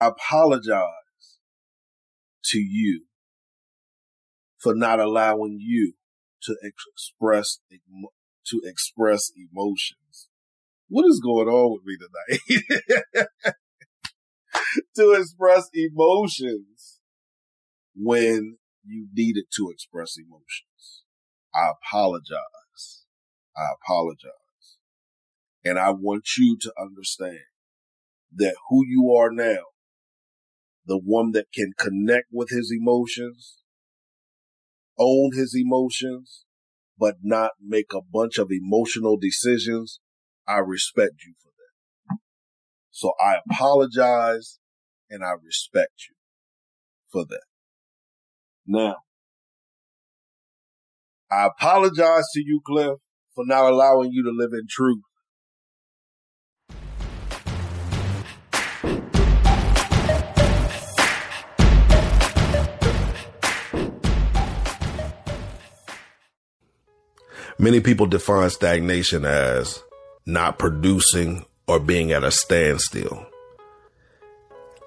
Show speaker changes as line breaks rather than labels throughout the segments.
Apologize to you for not allowing you to express to express emotions. What is going on with me tonight? to express emotions when you needed to express emotions. I apologize. I apologize. And I want you to understand that who you are now, the one that can connect with his emotions, own his emotions, but not make a bunch of emotional decisions, I respect you for that. So I apologize and I respect you for that. Now, I apologize to you, Cliff, for not allowing you to live in truth. Many people define stagnation as not producing or being at a standstill.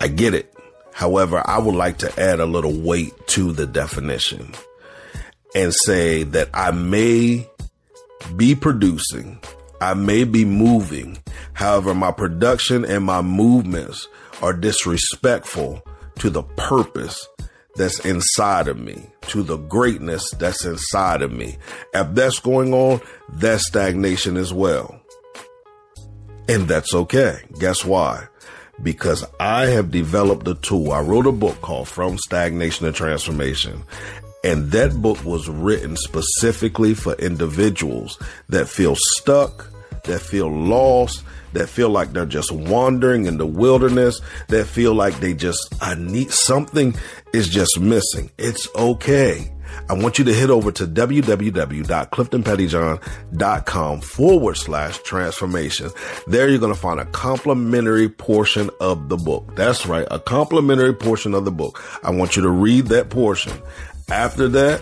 I get it. However, I would like to add a little weight to the definition and say that I may be producing, I may be moving. However, my production and my movements are disrespectful to the purpose that's inside of me, to the greatness that's inside of me. If that's going on, that's stagnation as well. And that's okay. Guess why? Because I have developed a tool. I wrote a book called From Stagnation to Transformation. And that book was written specifically for individuals that feel stuck, that feel lost, that feel like they're just wandering in the wilderness, that feel like they just, I need something is just missing. It's okay. I want you to head over to www.cliftonpettyjohn.com forward slash transformation. There you're going to find a complimentary portion of the book. That's right. A complimentary portion of the book. I want you to read that portion. After that,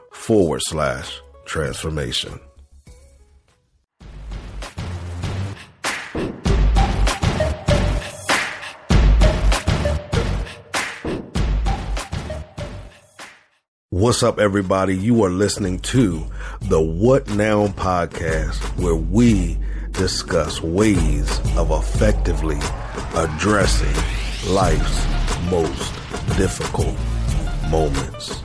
forward slash transformation. What's up, everybody? You are listening to the What Now podcast, where we discuss ways of effectively addressing life's most difficult moments.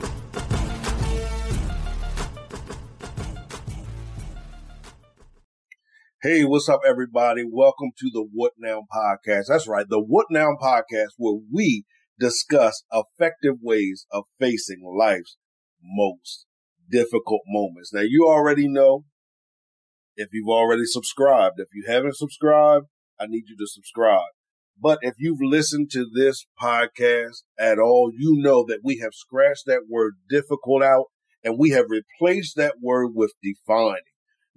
Hey, what's up, everybody? Welcome to the What Now podcast. That's right, the What Now podcast, where we discuss effective ways of facing life's most difficult moments. Now, you already know if you've already subscribed. If you haven't subscribed, I need you to subscribe. But if you've listened to this podcast at all, you know that we have scratched that word difficult out and we have replaced that word with defining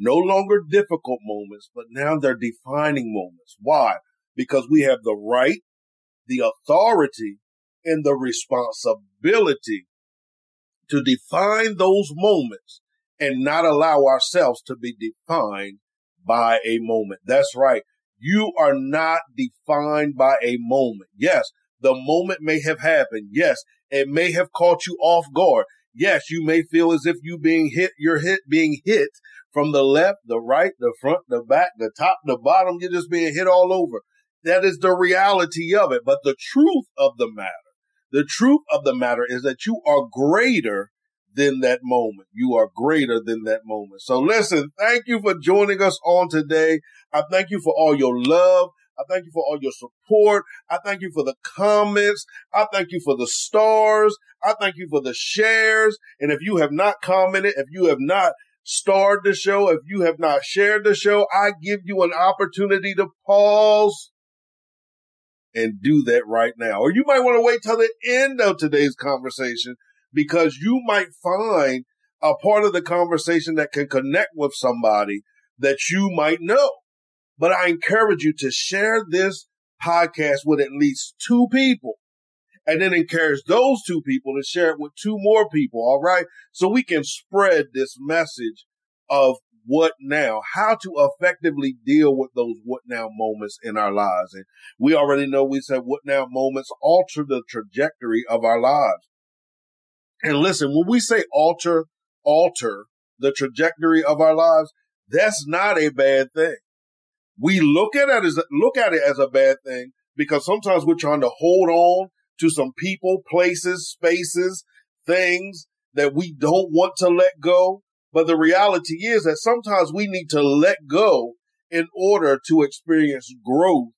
no longer difficult moments, but now they're defining moments. Why? because we have the right, the authority, and the responsibility to define those moments and not allow ourselves to be defined by a moment. That's right. You are not defined by a moment. Yes, the moment may have happened. Yes, it may have caught you off guard. Yes, you may feel as if you being hit, you're hit, being hit from the left, the right, the front, the back, the top, the bottom. You're just being hit all over. That is the reality of it. But the truth of the matter, the truth of the matter is that you are greater than that moment. You are greater than that moment. So listen, thank you for joining us on today. I thank you for all your love. I thank you for all your support. I thank you for the comments. I thank you for the stars. I thank you for the shares. And if you have not commented, if you have not starred the show, if you have not shared the show, I give you an opportunity to pause and do that right now. Or you might want to wait till the end of today's conversation because you might find a part of the conversation that can connect with somebody that you might know. But I encourage you to share this podcast with at least two people and then encourage those two people to share it with two more people. All right. So we can spread this message of what now, how to effectively deal with those what now moments in our lives. And we already know we said what now moments alter the trajectory of our lives. And listen, when we say alter, alter the trajectory of our lives, that's not a bad thing. We look at it as look at it as a bad thing because sometimes we're trying to hold on to some people, places, spaces, things that we don't want to let go. But the reality is that sometimes we need to let go in order to experience growth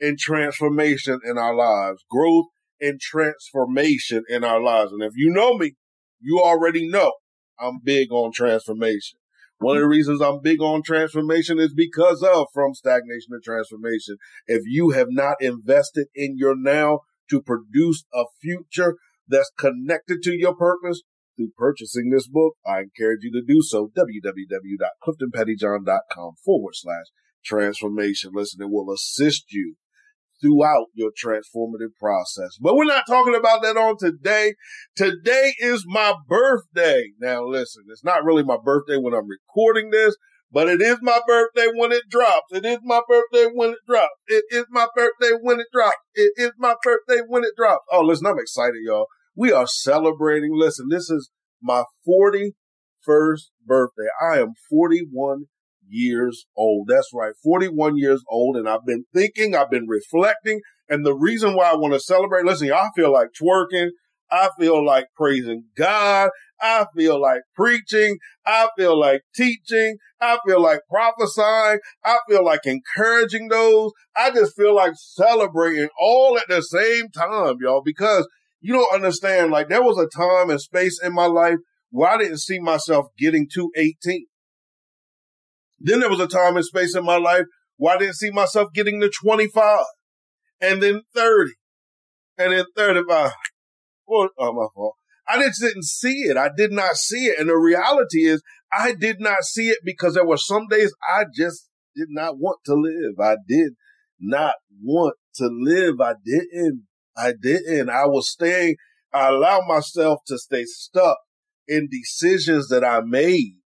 and transformation in our lives. Growth and transformation in our lives. And if you know me, you already know I'm big on transformation. One of the reasons I'm big on transformation is because of from stagnation to transformation. If you have not invested in your now to produce a future that's connected to your purpose through purchasing this book, I encourage you to do so. www.cliftonpettyjohn.com forward slash transformation. Listen, it will assist you throughout your transformative process. But we're not talking about that on today. Today is my birthday. Now listen, it's not really my birthday when I'm recording this, but it is my birthday when it drops. It is my birthday when it drops. It is my birthday when it drops. It is my birthday when it drops. Oh, listen, I'm excited, y'all. We are celebrating. Listen, this is my 41st birthday. I am 41 years old. That's right, 41 years old. And I've been thinking, I've been reflecting. And the reason why I want to celebrate, listen, I feel like twerking. I feel like praising God. I feel like preaching. I feel like teaching. I feel like prophesying. I feel like encouraging those. I just feel like celebrating all at the same time, y'all, because you don't understand. Like there was a time and space in my life where I didn't see myself getting to 18. Then there was a time and space in my life where I didn't see myself getting to 25 and then 30 and then 35. Well, oh, my fault. I just didn't see it. I did not see it. And the reality is I did not see it because there were some days I just did not want to live. I did not want to live. I didn't. I didn't. I was staying. I allowed myself to stay stuck in decisions that I made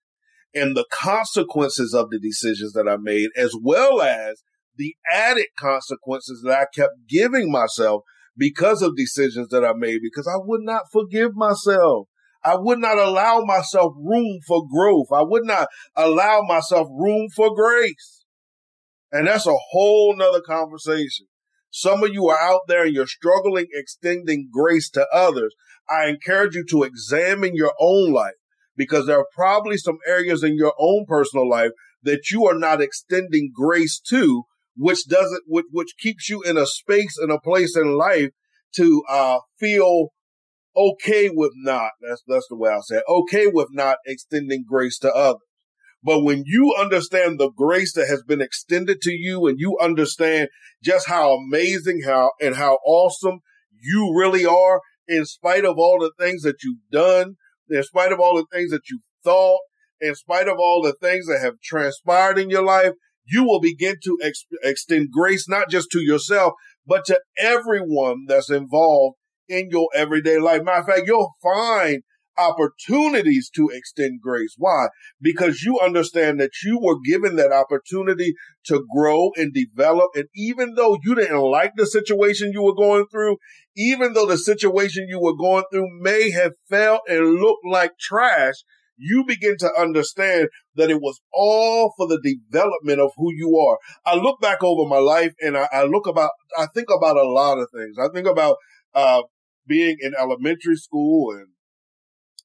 and the consequences of the decisions that I made, as well as the added consequences that I kept giving myself because of decisions that I made, because I would not forgive myself. I would not allow myself room for growth. I would not allow myself room for grace. And that's a whole nother conversation. Some of you are out there and you're struggling extending grace to others. I encourage you to examine your own life because there are probably some areas in your own personal life that you are not extending grace to, which doesn't, which, which keeps you in a space and a place in life to, uh, feel okay with not, that's, that's the way I'll say it, okay with not extending grace to others. But when you understand the grace that has been extended to you and you understand just how amazing how and how awesome you really are in spite of all the things that you've done, in spite of all the things that you've thought, in spite of all the things that have transpired in your life, you will begin to ex- extend grace not just to yourself, but to everyone that's involved in your everyday life. Matter of fact, you'll find opportunities to extend grace. Why? Because you understand that you were given that opportunity to grow and develop. And even though you didn't like the situation you were going through, even though the situation you were going through may have felt and looked like trash, you begin to understand that it was all for the development of who you are. I look back over my life and I, I look about, I think about a lot of things. I think about, uh, being in elementary school and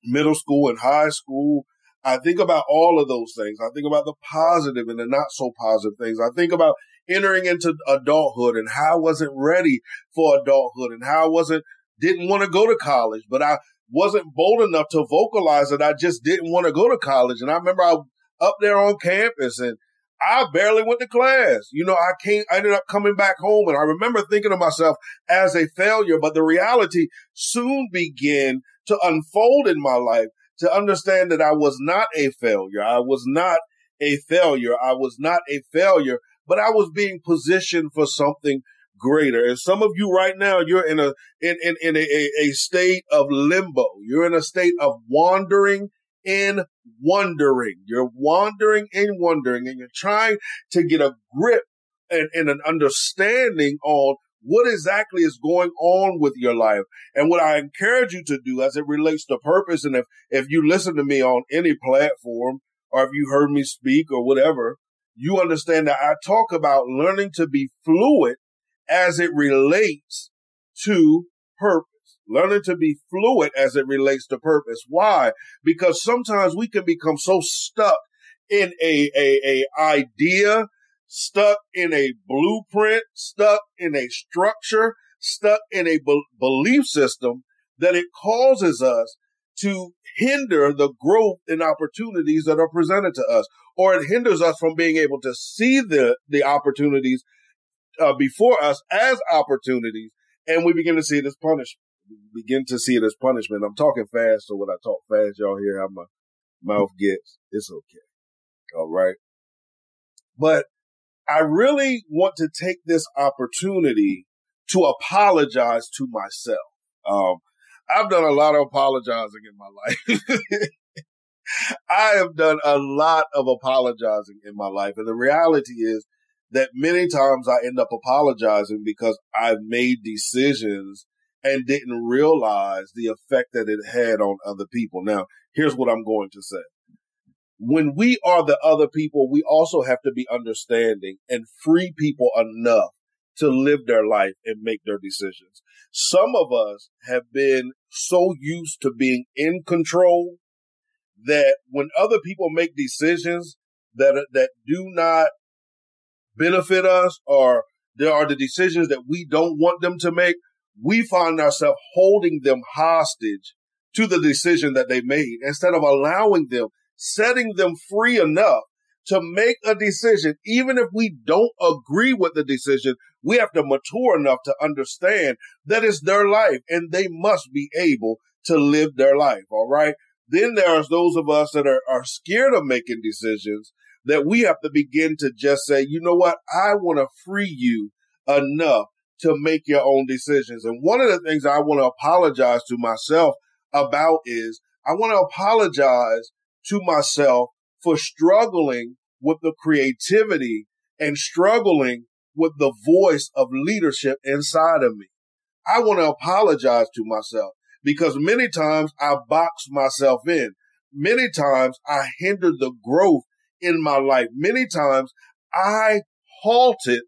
middle school and high school. I think about all of those things. I think about the positive and the not so positive things. I think about entering into adulthood and how I wasn't ready for adulthood and how I wasn't, didn't want to go to college, but I wasn't bold enough to vocalize that I just didn't want to go to college. And I remember I up there on campus and I barely went to class. You know, I came, I ended up coming back home and I remember thinking of myself as a failure, but the reality soon began to unfold in my life to understand that I was not a failure. I was not a failure. I was not a failure, but I was being positioned for something greater. And some of you right now, you're in a, in, in, in a, a, state of limbo. You're in a state of wandering in wondering. You're wandering and wondering and you're trying to get a grip and, and an understanding on what exactly is going on with your life. And what I encourage you to do as it relates to purpose. And if, if you listen to me on any platform or if you heard me speak or whatever, you understand that I talk about learning to be fluid as it relates to purpose. Learning to be fluid as it relates to purpose. Why? Because sometimes we can become so stuck in a, a, a idea, stuck in a blueprint, stuck in a structure, stuck in a be- belief system that it causes us to hinder the growth and opportunities that are presented to us, or it hinders us from being able to see the, the opportunities uh, before us as opportunities, and we begin to see it as punishment. We begin to see it as punishment. I'm talking fast, so when I talk fast, y'all hear how my mouth gets. It's okay. All right. But I really want to take this opportunity to apologize to myself. Um, I've done a lot of apologizing in my life. I have done a lot of apologizing in my life. And the reality is that many times I end up apologizing because I've made decisions and didn't realize the effect that it had on other people. Now, here's what I'm going to say. When we are the other people, we also have to be understanding and free people enough to live their life and make their decisions. Some of us have been so used to being in control that when other people make decisions that that do not benefit us or there are the decisions that we don't want them to make, we find ourselves holding them hostage to the decision that they made instead of allowing them, setting them free enough to make a decision. Even if we don't agree with the decision, we have to mature enough to understand that it's their life and they must be able to live their life. All right. Then there's those of us that are, are scared of making decisions that we have to begin to just say, you know what? I want to free you enough to make your own decisions. And one of the things I want to apologize to myself about is I want to apologize to myself for struggling with the creativity and struggling with the voice of leadership inside of me. I want to apologize to myself because many times I box myself in. Many times I hindered the growth in my life. Many times I halted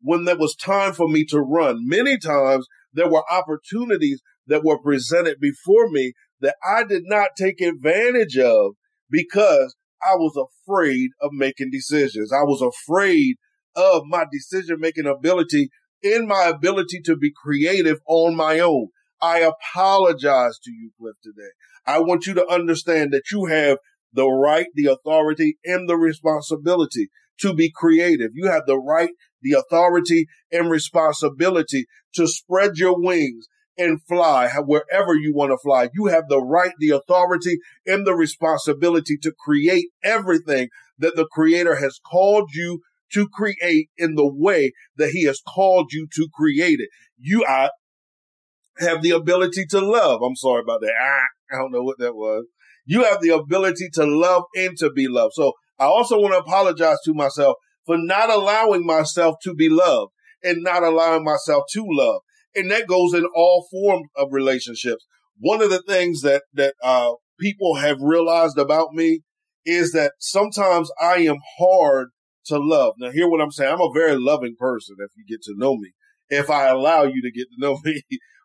when there was time for me to run. Many times there were opportunities that were presented before me that I did not take advantage of because I was afraid of making decisions. I was afraid of my decision making ability in my ability to be creative on my own. I apologize to you, Cliff, today. I want you to understand that you have the right, the authority, and the responsibility to be creative. You have the right, the authority, and responsibility to spread your wings and fly wherever you want to fly. You have the right, the authority, and the responsibility to create everything that the creator has called you to create in the way that he has called you to create it. You have the ability to love. I'm sorry about that. Ah, I don't know what that was. You have the ability to love and to be loved. So I also want to apologize to myself for not allowing myself to be loved and not allowing myself to love. And that goes in all forms of relationships. One of the things that, that, uh, people have realized about me is that sometimes I am hard to love. Now, hear what I'm saying. I'm a very loving person if you get to know me, if I allow you to get to know me.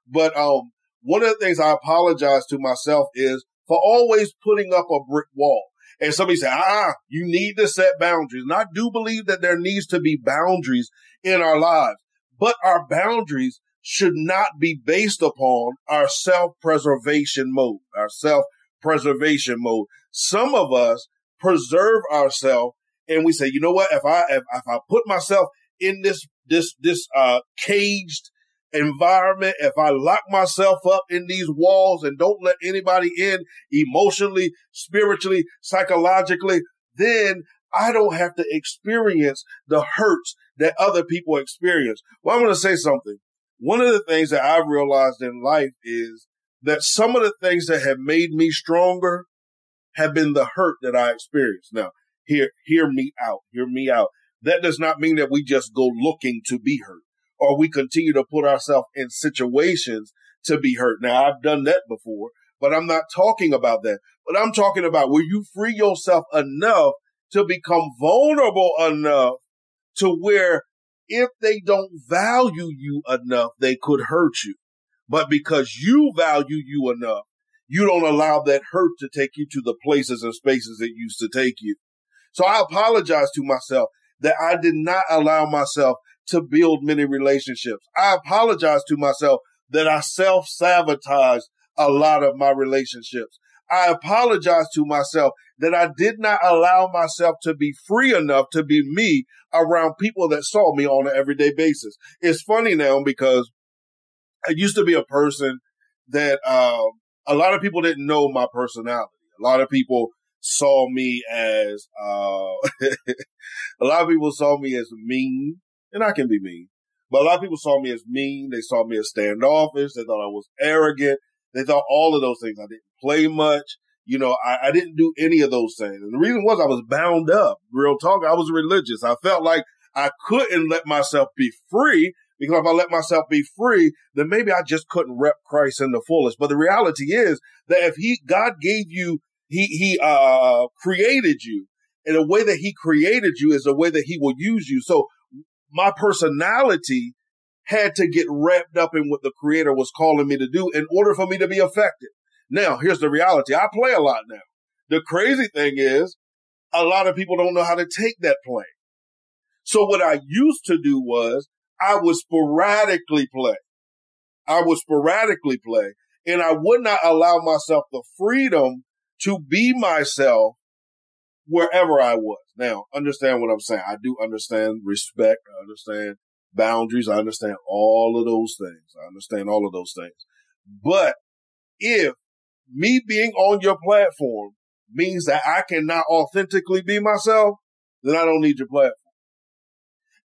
but, um, one of the things I apologize to myself is for always putting up a brick wall. And somebody say, ah, you need to set boundaries. And I do believe that there needs to be boundaries in our lives, but our boundaries should not be based upon our self-preservation mode, our self-preservation mode. Some of us preserve ourselves and we say, you know what? If I, if, if I put myself in this, this, this, uh, caged environment, if I lock myself up in these walls and don't let anybody in emotionally, spiritually, psychologically, then I don't have to experience the hurts that other people experience. Well, I'm going to say something. One of the things that I've realized in life is that some of the things that have made me stronger have been the hurt that I experienced. Now, hear, hear me out. Hear me out. That does not mean that we just go looking to be hurt or we continue to put ourselves in situations to be hurt. Now, I've done that before, but I'm not talking about that. But I'm talking about where you free yourself enough to become vulnerable enough to where if they don't value you enough, they could hurt you. But because you value you enough, you don't allow that hurt to take you to the places and spaces it used to take you. So I apologize to myself that I did not allow myself to build many relationships. I apologize to myself that I self sabotaged a lot of my relationships. I apologize to myself that I did not allow myself to be free enough to be me around people that saw me on an everyday basis. It's funny now because I used to be a person that uh, a lot of people didn't know my personality. A lot of people saw me as uh, a lot of people saw me as mean and I can be mean. But a lot of people saw me as mean. They saw me as standoffish. They thought I was arrogant. They thought all of those things. I didn't play much. You know, I, I didn't do any of those things. And the reason was I was bound up. Real talk. I was religious. I felt like I couldn't let myself be free because if I let myself be free, then maybe I just couldn't rep Christ in the fullest. But the reality is that if he, God gave you, he, he, uh, created you in a way that he created you is the way that he will use you. So my personality had to get wrapped up in what the creator was calling me to do in order for me to be effective. Now, here's the reality. I play a lot now. The crazy thing is a lot of people don't know how to take that play. So what I used to do was I would sporadically play. I would sporadically play and I would not allow myself the freedom to be myself wherever I was. Now, understand what I'm saying. I do understand respect. I understand boundaries. I understand all of those things. I understand all of those things. But if me being on your platform means that I cannot authentically be myself, then I don't need your platform.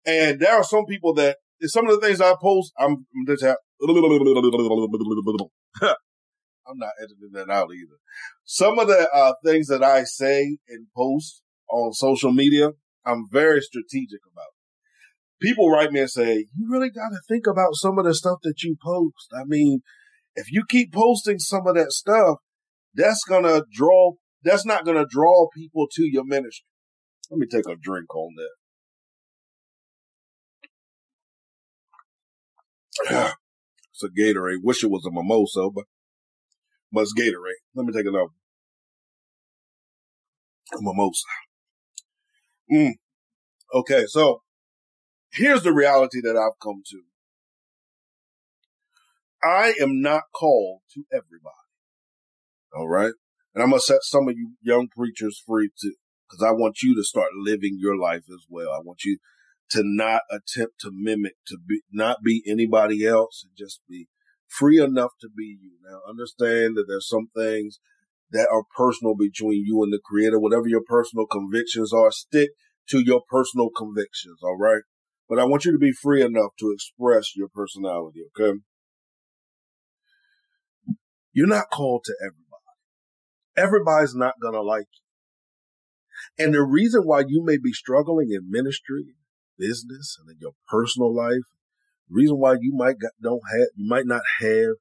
And there are some people that some of the things I post, I'm, just I'm not editing that out either. Some of the uh, things that I say and post on social media, I'm very strategic about. People write me and say, you really got to think about some of the stuff that you post. I mean, if you keep posting some of that stuff, that's going to draw, that's not going to draw people to your ministry. Let me take a drink on that. it's a Gatorade. Wish it was a mimosa, but must Gatorade. Let me take another. Mimosa. Mm. Okay, so here's the reality that I've come to. I am not called to everybody. All right. And I'm going to set some of you young preachers free too, because I want you to start living your life as well. I want you to not attempt to mimic, to be, not be anybody else and just be free enough to be you. Now understand that there's some things that are personal between you and the creator. Whatever your personal convictions are, stick to your personal convictions, all right? But I want you to be free enough to express your personality, okay? You're not called to everybody. Everybody's not gonna like you. And the reason why you may be struggling in ministry, business, and in your personal life, reason why you might got, don't have, you might not have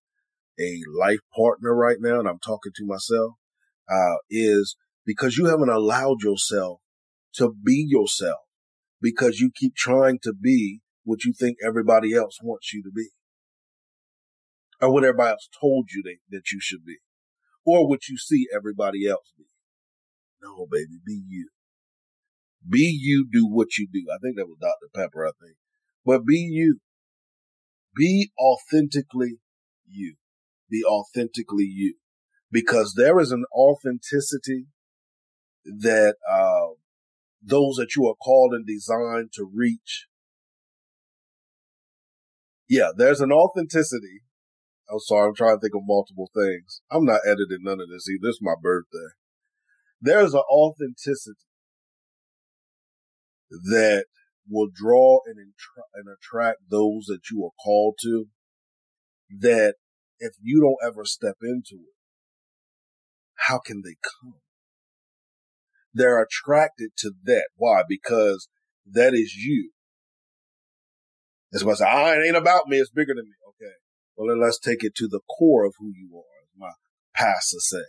a life partner right now, and I'm talking to myself, uh, is because you haven't allowed yourself to be yourself because you keep trying to be what you think everybody else wants you to be or what everybody else told you that, that you should be or what you see everybody else be. No, baby, be you. Be you, do what you do. I think that was Dr. Pepper, I think. But be you. Be authentically you. Be authentically you. Because there is an authenticity that uh, those that you are called and designed to reach. Yeah, there's an authenticity. I'm sorry, I'm trying to think of multiple things. I'm not editing none of this either. This is my birthday. There's an authenticity that will draw and, entra- and attract those that you are called to that if you don't ever step into it, how can they come? They're attracted to that. Why? Because that is you. That's why I say, ah, it ain't about me. It's bigger than me. Okay. Well, then let's take it to the core of who you are, as my pastor say.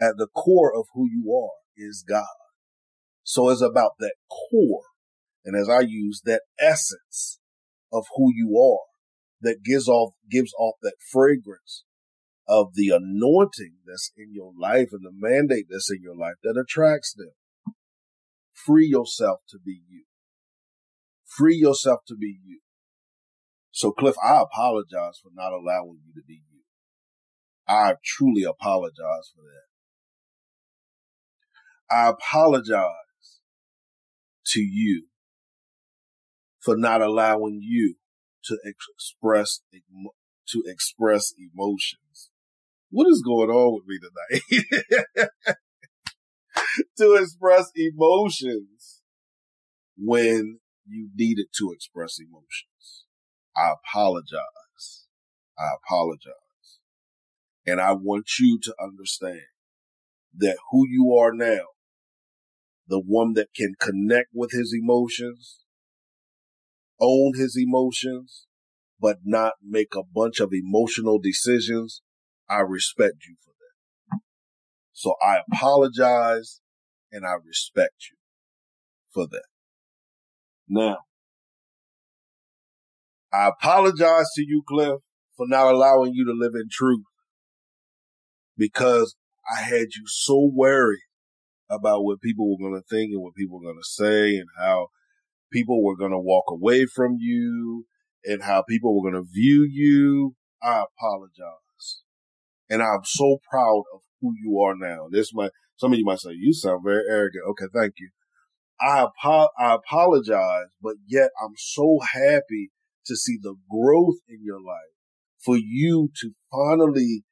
At the core of who you are is God. So it's about that core. And as I use that essence of who you are that gives off, gives off that fragrance of the anointing that's in your life and the mandate that's in your life that attracts them. Free yourself to be you. Free yourself to be you. So Cliff, I apologize for not allowing you to be you. I truly apologize for that. I apologize to you for not allowing you to express to express emotions what is going on with me tonight? to express emotions when you needed to express emotions. I apologize. I apologize. And I want you to understand that who you are now, the one that can connect with his emotions, own his emotions, but not make a bunch of emotional decisions I respect you for that. So I apologize and I respect you for that. Now, I apologize to you, Cliff, for not allowing you to live in truth because I had you so worried about what people were going to think and what people were going to say and how people were going to walk away from you and how people were going to view you. I apologize. And I'm so proud of who you are now. This might, some of you might say, you sound very arrogant. Okay. Thank you. I, apo- I apologize, but yet I'm so happy to see the growth in your life for you to finally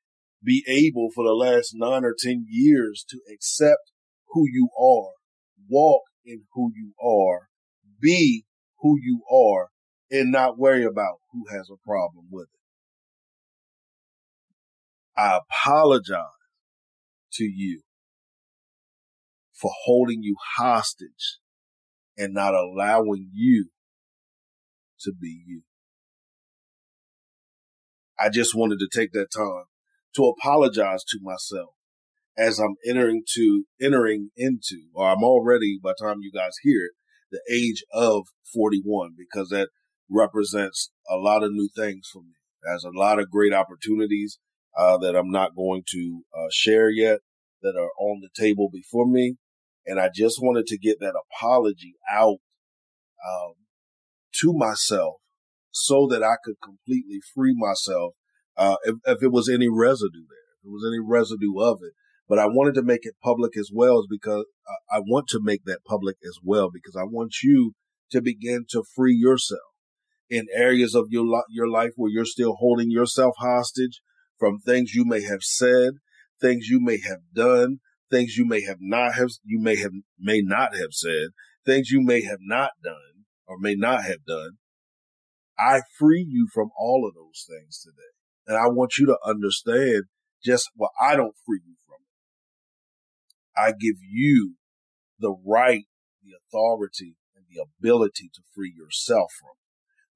be able for the last nine or 10 years to accept who you are, walk in who you are, be who you are, and not worry about who has a problem with it. I apologize to you for holding you hostage and not allowing you to be you. I just wanted to take that time to apologize to myself as I'm entering to entering into, or I'm already by the time you guys hear it, the age of 41 because that represents a lot of new things for me. There's a lot of great opportunities uh, that I'm not going to uh, share yet that are on the table before me. And I just wanted to get that apology out um, to myself so that I could completely free myself uh, if, if it was any residue there, if there was any residue of it. But I wanted to make it public as well as because uh, I want to make that public as well because I want you to begin to free yourself in areas of your, your life where you're still holding yourself hostage from things you may have said, things you may have done, things you may have not have, you may have, may not have said, things you may have not done or may not have done. I free you from all of those things today. And I want you to understand just what I don't free you. I give you the right, the authority, and the ability to free yourself from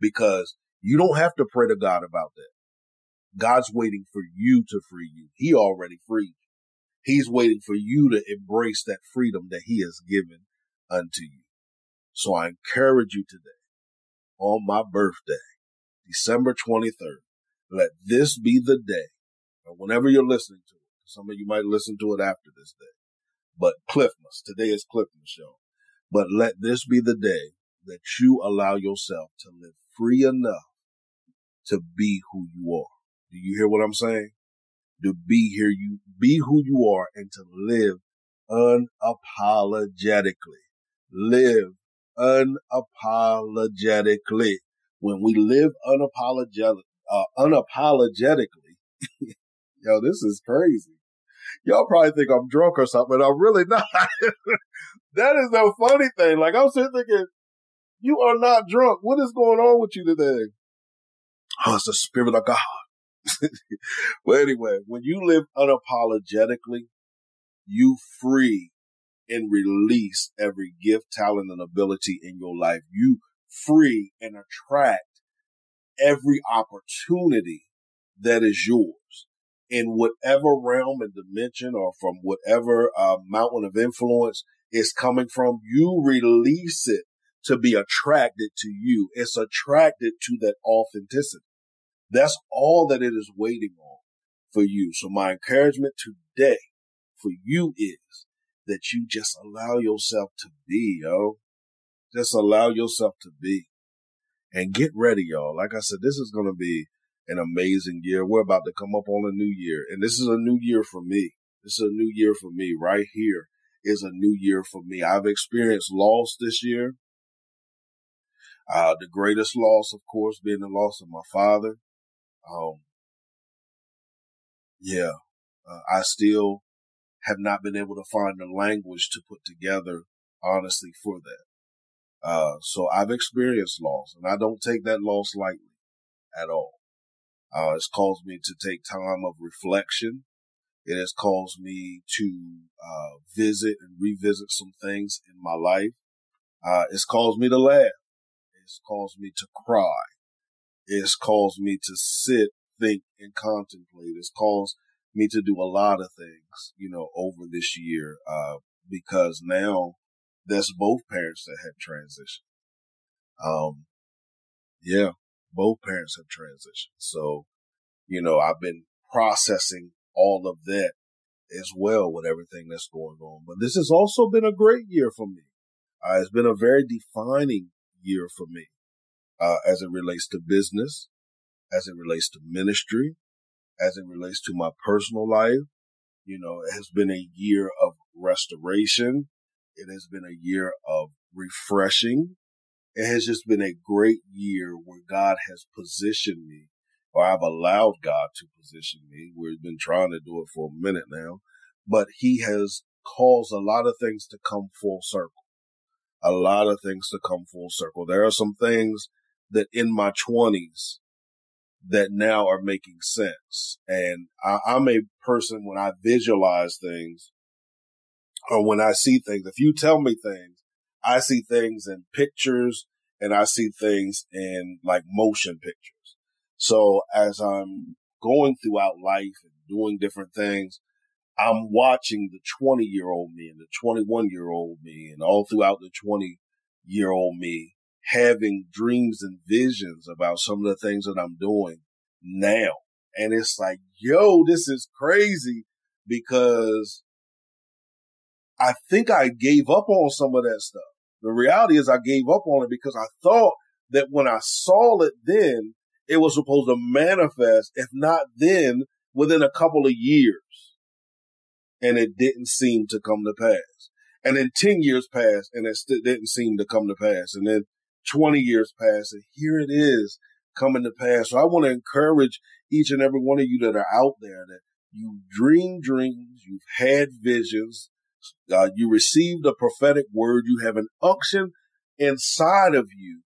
because you don't have to pray to God about that. God's waiting for you to free you. He already freed you. He's waiting for you to embrace that freedom that he has given unto you. So I encourage you today on my birthday, December 23rd, let this be the day, or whenever you're listening to it, some of you might listen to it after this day, but Clifmas, today is Clifmas, y'all. But let this be the day that you allow yourself to live free enough to be who you are. Do you hear what I'm saying? To be here, you be who you are and to live unapologetically. Live unapologetically. When we live unapologetic, uh, unapologetically, yo, this is crazy. Y'all probably think I'm drunk or something, but I'm really not. that is the funny thing. Like I'm sitting thinking, you are not drunk. What is going on with you today? Oh, it's the spirit of God. well, anyway, when you live unapologetically, you free and release every gift, talent, and ability in your life. You free and attract every opportunity that is yours in whatever realm and dimension or from whatever uh, mountain of influence is coming from. You release it to be attracted to you. It's attracted to that authenticity. That's all that it is waiting on for you. So my encouragement today for you is that you just allow yourself to be, yo. Just allow yourself to be and get ready, y'all. Like I said, this is going to be an amazing year. We're about to come up on a new year and this is a new year for me. This is a new year for me right here is a new year for me. I've experienced loss this year. Uh, the greatest loss, of course, being the loss of my father. Um, yeah, uh, I still have not been able to find the language to put together, honestly, for that. Uh, so I've experienced loss and I don't take that loss lightly at all. Uh, it's caused me to take time of reflection. It has caused me to, uh, visit and revisit some things in my life. Uh, it's caused me to laugh. It's caused me to cry. It's caused me to sit, think, and contemplate. It's caused me to do a lot of things, you know, over this year, uh, because now that's both parents that have transitioned. Um, yeah, both parents have transitioned. So, you know, I've been processing all of that as well with everything that's going on. But this has also been a great year for me. Uh, it's been a very defining year for me, uh, as it relates to business, as it relates to ministry, as it relates to my personal life. You know, it has been a year of restoration. It has been a year of refreshing. It has just been a great year where God has positioned me, or I've allowed God to position me. We've been trying to do it for a minute now, but He has caused a lot of things to come full circle. A lot of things to come full circle. There are some things that in my twenties that now are making sense. And I, I'm a person when I visualize things or when I see things, if you tell me things, I see things in pictures and I see things in like motion pictures. So as I'm going throughout life and doing different things, I'm watching the 20 year old me and the 21 year old me and all throughout the 20 year old me having dreams and visions about some of the things that I'm doing now. And it's like, yo, this is crazy because I think I gave up on some of that stuff. The reality is I gave up on it because I thought that when I saw it then, it was supposed to manifest, if not then, within a couple of years. And it didn't seem to come to pass. And then 10 years passed and it still didn't seem to come to pass. And then 20 years passed and here it is coming to pass. So I want to encourage each and every one of you that are out there that you dream dreams, you've had visions, Uh, you received a prophetic word. You have an unction inside of you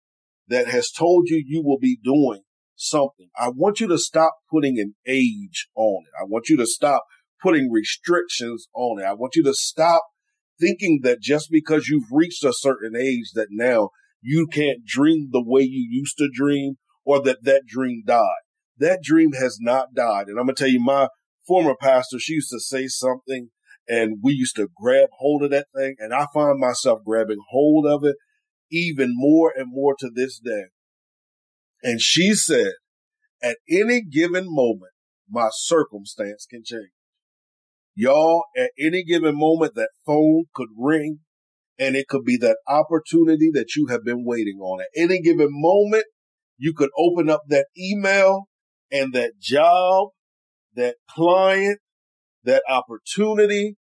that has told you you will be doing something. I want you to stop putting an age on it. I want you to stop putting restrictions on it. I want you to stop thinking that just because you've reached a certain age that now you can't dream the way you used to dream or that that dream died. That dream has not died. And I'm going to tell you, my former pastor, she used to say something and we used to grab hold of that thing. And I find myself grabbing hold of it even more and more to this day. And she said, at any given moment, my circumstance can change. Y'all, at any given moment, that phone could ring and it could be that opportunity that you have been waiting on. At any given moment, you could open up that email and that job, that client, that opportunity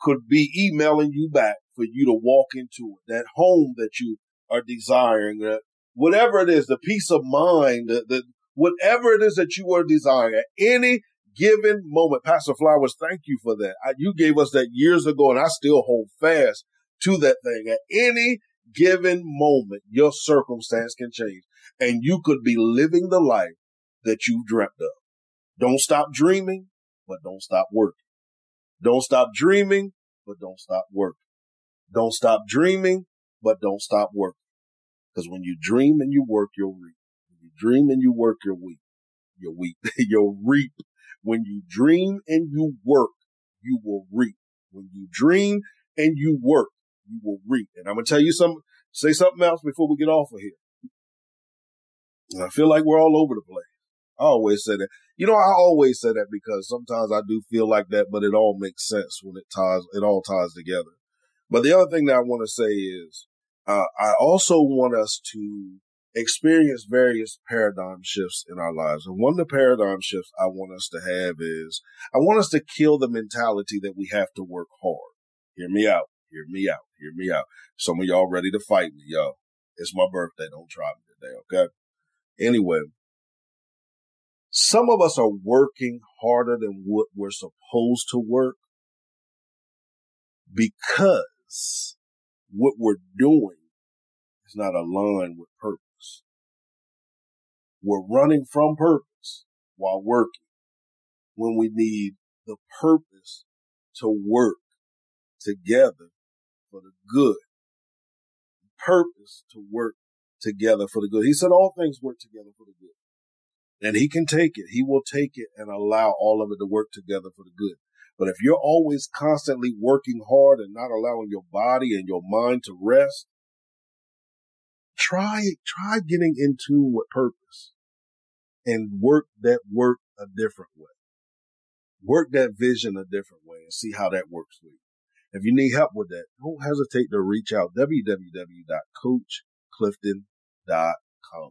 could be emailing you back for you to walk into it. That home that you are desiring, that whatever it is, the peace of mind, the whatever it is that you are desiring at any given moment. Pastor Flowers, thank you for that. I, you gave us that years ago and I still hold fast to that thing. At any given moment, your circumstance can change and you could be living the life that you've dreamt of. Don't stop dreaming, but don't stop working. Don't stop dreaming, but don't stop working. Don't stop dreaming, but don't stop working. Because when you dream and you work, you'll reap. When you dream and you work, you'll weep. You'll weep. you'll reap. When you dream and you work, you will reap. When you dream and you work, you will reap. And I'm going to tell you some, say something else before we get off of here. And I feel like we're all over the place. I always say that. You know, I always say that because sometimes I do feel like that, but it all makes sense when it ties, it all ties together. But the other thing that I want to say is, uh, I also want us to experience various paradigm shifts in our lives. And one of the paradigm shifts I want us to have is I want us to kill the mentality that we have to work hard. Hear me out. Hear me out. Hear me out. Some of y'all ready to fight me, yo. It's my birthday. Don't try me today, okay? Anyway, some of us are working harder than what we're supposed to work because what we're doing is not aligned with purpose. We're running from purpose while working when we need the purpose to work together for the good. Purpose to work together for the good. He said all things work together for the good. And he can take it. He will take it and allow all of it to work together for the good. But if you're always constantly working hard and not allowing your body and your mind to rest, try, try getting into what purpose and work that work a different way. Work that vision a different way and see how that works for you. If you need help with that, don't hesitate to reach out www.coachclifton.com.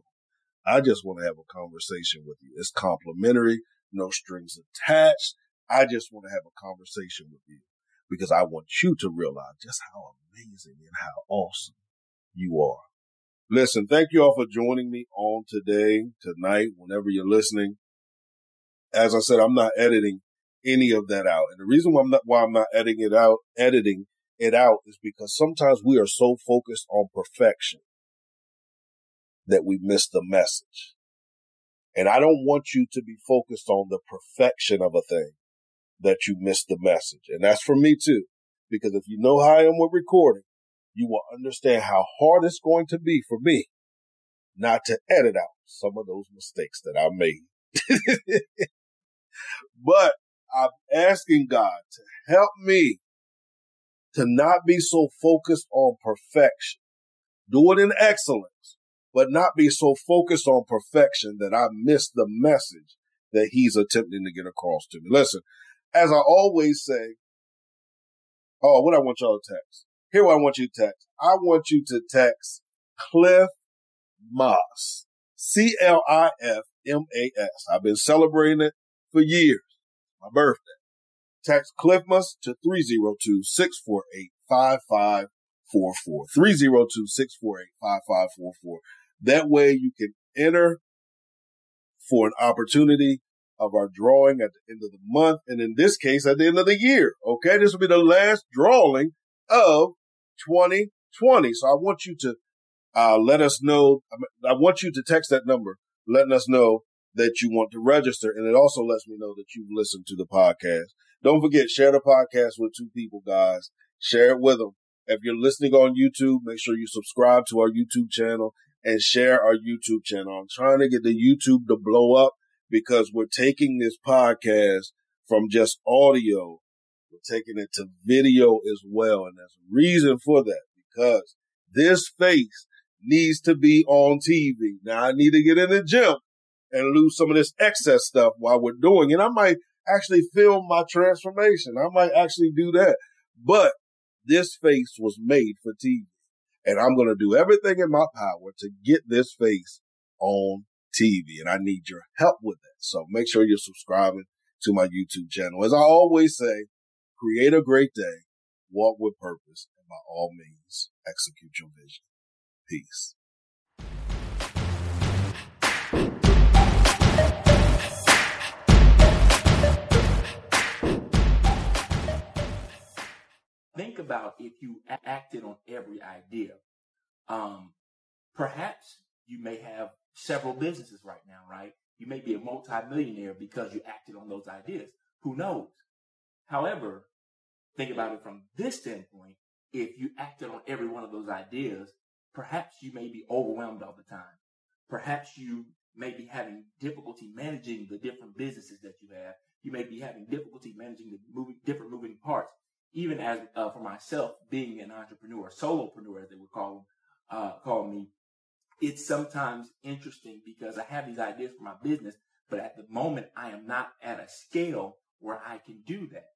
I just want to have a conversation with you. It's complimentary, no strings attached. I just want to have a conversation with you because I want you to realize just how amazing and how awesome you are. Listen, thank you all for joining me on today, tonight, whenever you're listening. As I said, I'm not editing any of that out. And the reason why I'm not, why I'm not editing it out, editing it out is because sometimes we are so focused on perfection that we miss the message. And I don't want you to be focused on the perfection of a thing that you miss the message. And that's for me too. Because if you know how I am with recording, you will understand how hard it's going to be for me not to edit out some of those mistakes that I made. but I'm asking God to help me to not be so focused on perfection. Do it in excellence, but not be so focused on perfection that I miss the message that he's attempting to get across to me. Listen, as I always say, oh, what I want y'all to text. Here what I want you to text. I want you to text Cliff Moss. C-L-I-F-M-A-S. I've been celebrating it for years. My birthday. Text Clifmas to 302-648-5544. 302-648-5544. That way you can enter for an opportunity of our drawing at the end of the month. And in this case, at the end of the year. Okay. This will be the last drawing of 2020. So I want you to, uh, let us know. I want you to text that number, letting us know that you want to register. And it also lets me know that you've listened to the podcast. Don't forget, share the podcast with two people, guys. Share it with them. If you're listening on YouTube, make sure you subscribe to our YouTube channel and share our YouTube channel. I'm trying to get the YouTube to blow up because we're taking this podcast from just audio. We're taking it to video as well. And there's a reason for that because this face needs to be on TV. Now I need to get in the gym and lose some of this excess stuff while we're doing it. I might actually film my transformation. I might actually do that. But this face was made for TV. And I'm going to do everything in my power to get this face on TV. And I need your help with that. So make sure you're subscribing to my YouTube channel. As I always say, create a great day, walk with purpose, and by all means, execute your vision. Peace.
Think about if you acted on every idea. Um, perhaps you may have several businesses right now, right? You may be a multimillionaire because you acted on those ideas. Who knows? However, think about it from this standpoint. If you acted on every one of those ideas, perhaps you may be overwhelmed all the time. Perhaps you may be having difficulty managing the different businesses that you have. You may be having difficulty managing the moving, different moving parts even as uh, for myself, being an entrepreneur, solopreneur, as they would call uh, call me, it's sometimes interesting because I have these ideas for my business, but at the moment I am not at a scale where I can do that.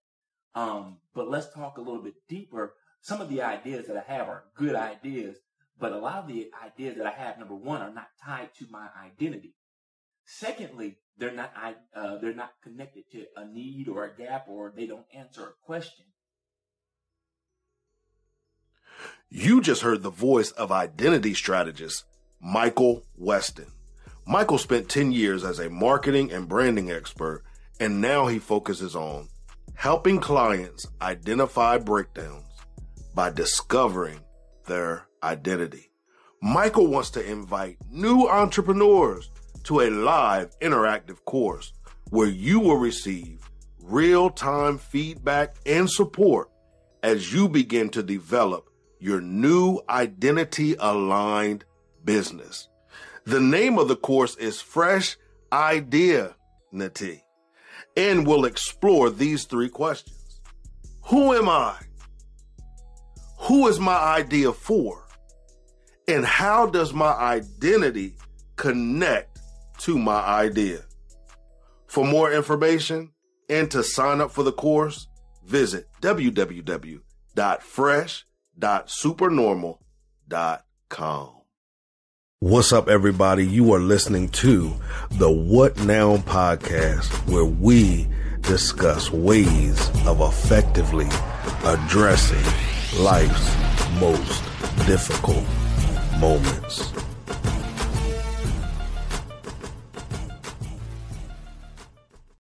Um, but let's talk a little bit deeper. Some of the ideas that I have are good ideas, but a lot of the ideas that I have, number one, are not tied to my identity. Secondly, they're not uh, they're not connected to a need or a gap, or they don't answer a question.
You just heard the voice of identity strategist Michael Weston. Michael spent 10 years as a marketing and branding expert, and now he focuses on helping clients identify breakdowns by discovering their identity. Michael wants to invite new entrepreneurs to a live interactive course where you will receive real time feedback and support as you begin to develop your new identity aligned business. The name of the course is Fresh Ideanity and we'll explore these three questions. Who am I? Who is my idea for? And how does my identity connect to my idea? For more information and to sign up for the course, visit www.fresh.com www.supernormal.com. What's up, everybody? You are listening to the What Now podcast, where we discuss ways of effectively addressing life's most difficult moments.